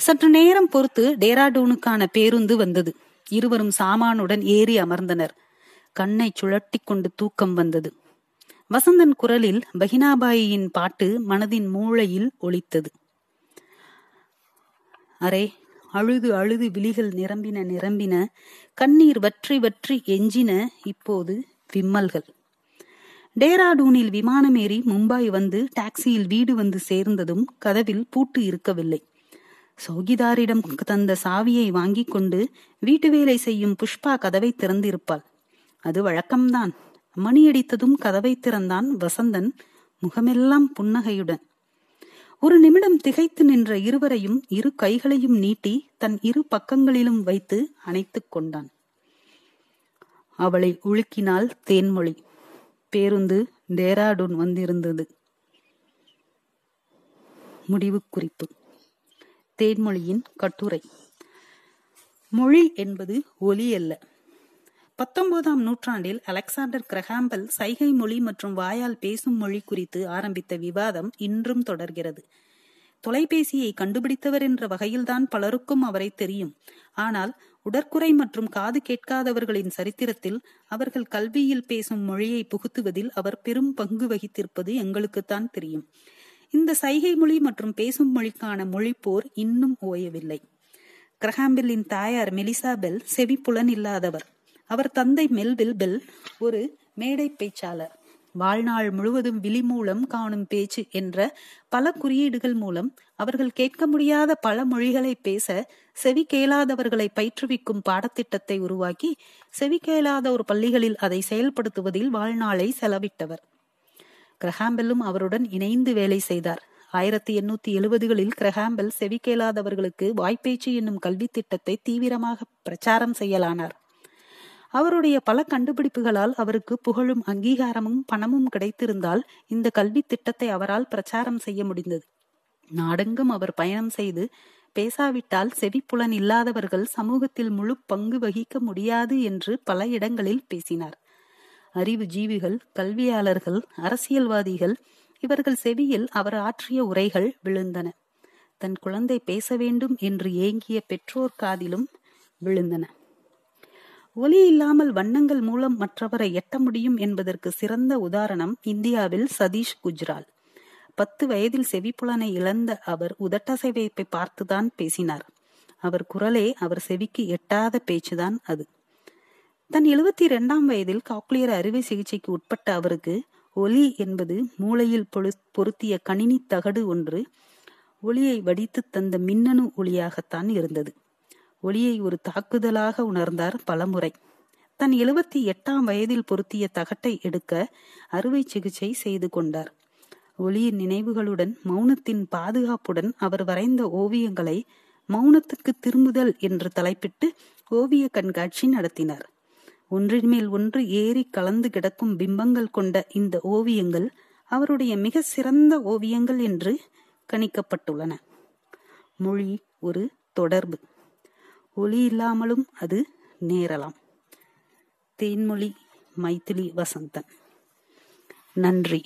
சற்று நேரம் பொறுத்து டேராடூனுக்கான பேருந்து வந்தது. இருவரும் சாமானுடன் ஏறி அமர்ந்தனர். கண்ணை சுழட்டி கொண்டு தூக்கம் வந்தது. வசந்தன் குரலில் பகினாபாயின் பாட்டு மனதின் மூளையில் ஒலித்தது. அரே அழுது அழுது விழிகள் நிரம்பின நிரம்பின கண்ணீர் வற்றி வற்றி எஞ்சின இப்போது விம்மல்கள். டேராடூனில் விமானம் ஏறி மும்பாய் வந்து டாக்ஸியில் வீடு வந்து சேர்ந்ததும் கதவில் பூட்டு இருக்கவில்லை. சௌகிதாரிடம் தந்த சாவியை வாங்கி கொண்டு வீட்டு வேலை செய்யும் புஷ்பா கதவை திறந்திருப்பாள். அது வழக்கம்தான். மணியடித்ததும் கதவை திறந்தான் வசந்தன் முகமெல்லாம் புன்னகையுடன். ஒரு நிமிடம் திகைத்து நின்ற இருவரையும் இரு கைகளையும் நீட்டி தன் இரு பக்கங்களிலும் வைத்து அணைத்துக் கொண்டான். அவளை உலுக்கினாள் தேன்மொழி. பேருந்து டேராடூன் வந்திருந்தது. முடிவு குறிப்பு. தேன்மொழியின் கட்டுரை. மொழி என்பது ஒலி அல்ல. பத்தொன்பதாம் நூற்றாண்டில் அலெக்சாண்டர் கிரஹாம்பல் சைகை மொழி மற்றும் வாயால் பேசும் மொழி குறித்து ஆரம்பித்த விவாதம் இன்றும் தொடர்கிறது. தொலைபேசியை கண்டுபிடித்தவர் என்ற வகையில்தான் பலருக்கும் அவரை தெரியும். ஆனால் உடற்குறை மற்றும் காது கேட்காதவர்களின் சரித்திரத்தில் அவர்கள் கல்வியில் பேசும் மொழியை புகுத்துவதில் அவர் பெரும் பங்கு வகித்திருப்பது எங்களுக்குத்தான் தெரியும். இந்த சைகை மொழி மற்றும் பேசும் மொழிக்கான மொழிப்போர் இன்னும் ஓயவில்லை. கிரஹாம்பில்லின் தாயார் மெலிசா பெல் செவிப்புலன் இல்லாதவர். அவர் தந்தை மெல்வில் பெல் ஒரு மேடை பேச்சாளர். வாழ்நாள் முழுவதும் விழி மூலம் காணும் பேச்சு என்ற பல குறியீடுகள் மூலம் அவர்கள் கேட்க முடியாத பல மொழிகளை பேச செவி கேளாதவர்களை பயிற்றுவிக்கும் பாடத்திட்டத்தை உருவாக்கி செவி கேளாத ஒரு பள்ளிகளில் அதை செயல்படுத்துவதில் வாழ்நாளை செலவிட்டவர். கிரஹாம்பெல்லும் அவருடன் இணைந்து வேலை செய்தார். ஆயிரத்தி எண்ணூத்தி எழுபதுகளில் கிரஹாம்பெல் செவிக்கேளாதவர்களுக்கு வாய்ப்பேச்சு என்னும் கல்வி திட்டத்தை தீவிரமாக பிரச்சாரம் செய்யலானார். அவருடைய பல கண்டுபிடிப்புகளால் அவருக்கு புகழும் அங்கீகாரமும் பணமும் கிடைத்திருந்தால் இந்த கல்வி திட்டத்தை அவரால் பிரச்சாரம் செய்ய முடிந்தது. நாடெங்கும் அவர் பயணம் செய்து பேசாவிட்டால் செவிப்புலன் இல்லாதவர்கள் சமூகத்தில் முழு பங்கு வகிக்க முடியாது என்று பல இடங்களில் பேசினார். அறிவு ஜீவிகள் கல்வியாளர்கள் அரசியல்வாதிகள் இவர்கள் செவியில் அவர் ஆற்றிய உரைகள் விழுந்தன. தன் குழந்தை பேச வேண்டும் என்று ஏங்கிய பெற்றோர் காதிலும் விழுந்தன. ஒலி இல்லாமல் வண்ணங்கள் மூலம் மற்றவரை எட்ட முடியும் என்பதற்கு சிறந்த உதாரணம் இந்தியாவில் சதீஷ் குஜ்ரால். பத்து வயதில் செவிப்புலனை இழந்த அவர் உதட்டசைவைப்பை பார்த்துதான் பேசினார். அவர் குரலே அவர் செவிக்கு எட்டாத பேச்சுதான் அது. தன் எழுபத்தி இரண்டாம் வயதில் காக்லியர் அறுவை சிகிச்சைக்கு உட்பட்ட அவருக்கு ஒலி என்பது மூளையில் பொருத்திய கணினி தகடு ஒன்று ஒளியை வடித்து தந்த மின்னணு ஒளியாகத்தான் இருந்தது. ஒளியை ஒரு தாக்குதலாக உணர்ந்தார் பலமுறை. தன் எழுபத்தி எட்டாம் வயதில் பொருத்திய தகட்டை எடுக்க அறுவை சிகிச்சை செய்து கொண்டார். ஒளியின் நினைவுகளுடன் மௌனத்தின் பாதுகாப்புடன் அவர் வரைந்த ஓவியங்களை மௌனத்துக்கு திரும்புதல் என்று தலைப்பிட்டு ஓவிய கண்காட்சி நடத்தினார். ஒன்றின் மேல் ஒன்று ஏறி கலந்து கிடக்கும் பிம்பங்கள் கொண்ட இந்த ஓவியங்கள் அவருடைய மிக சிறந்த ஓவியங்கள் என்று கணிக்கப்பட்டுள்ளன. மொழி ஒரு தொடர்பு. ஒளி இல்லாமலும் அது நேரலாம். தேன்மொழி மைத்திலி வசந்தன். நன்றி.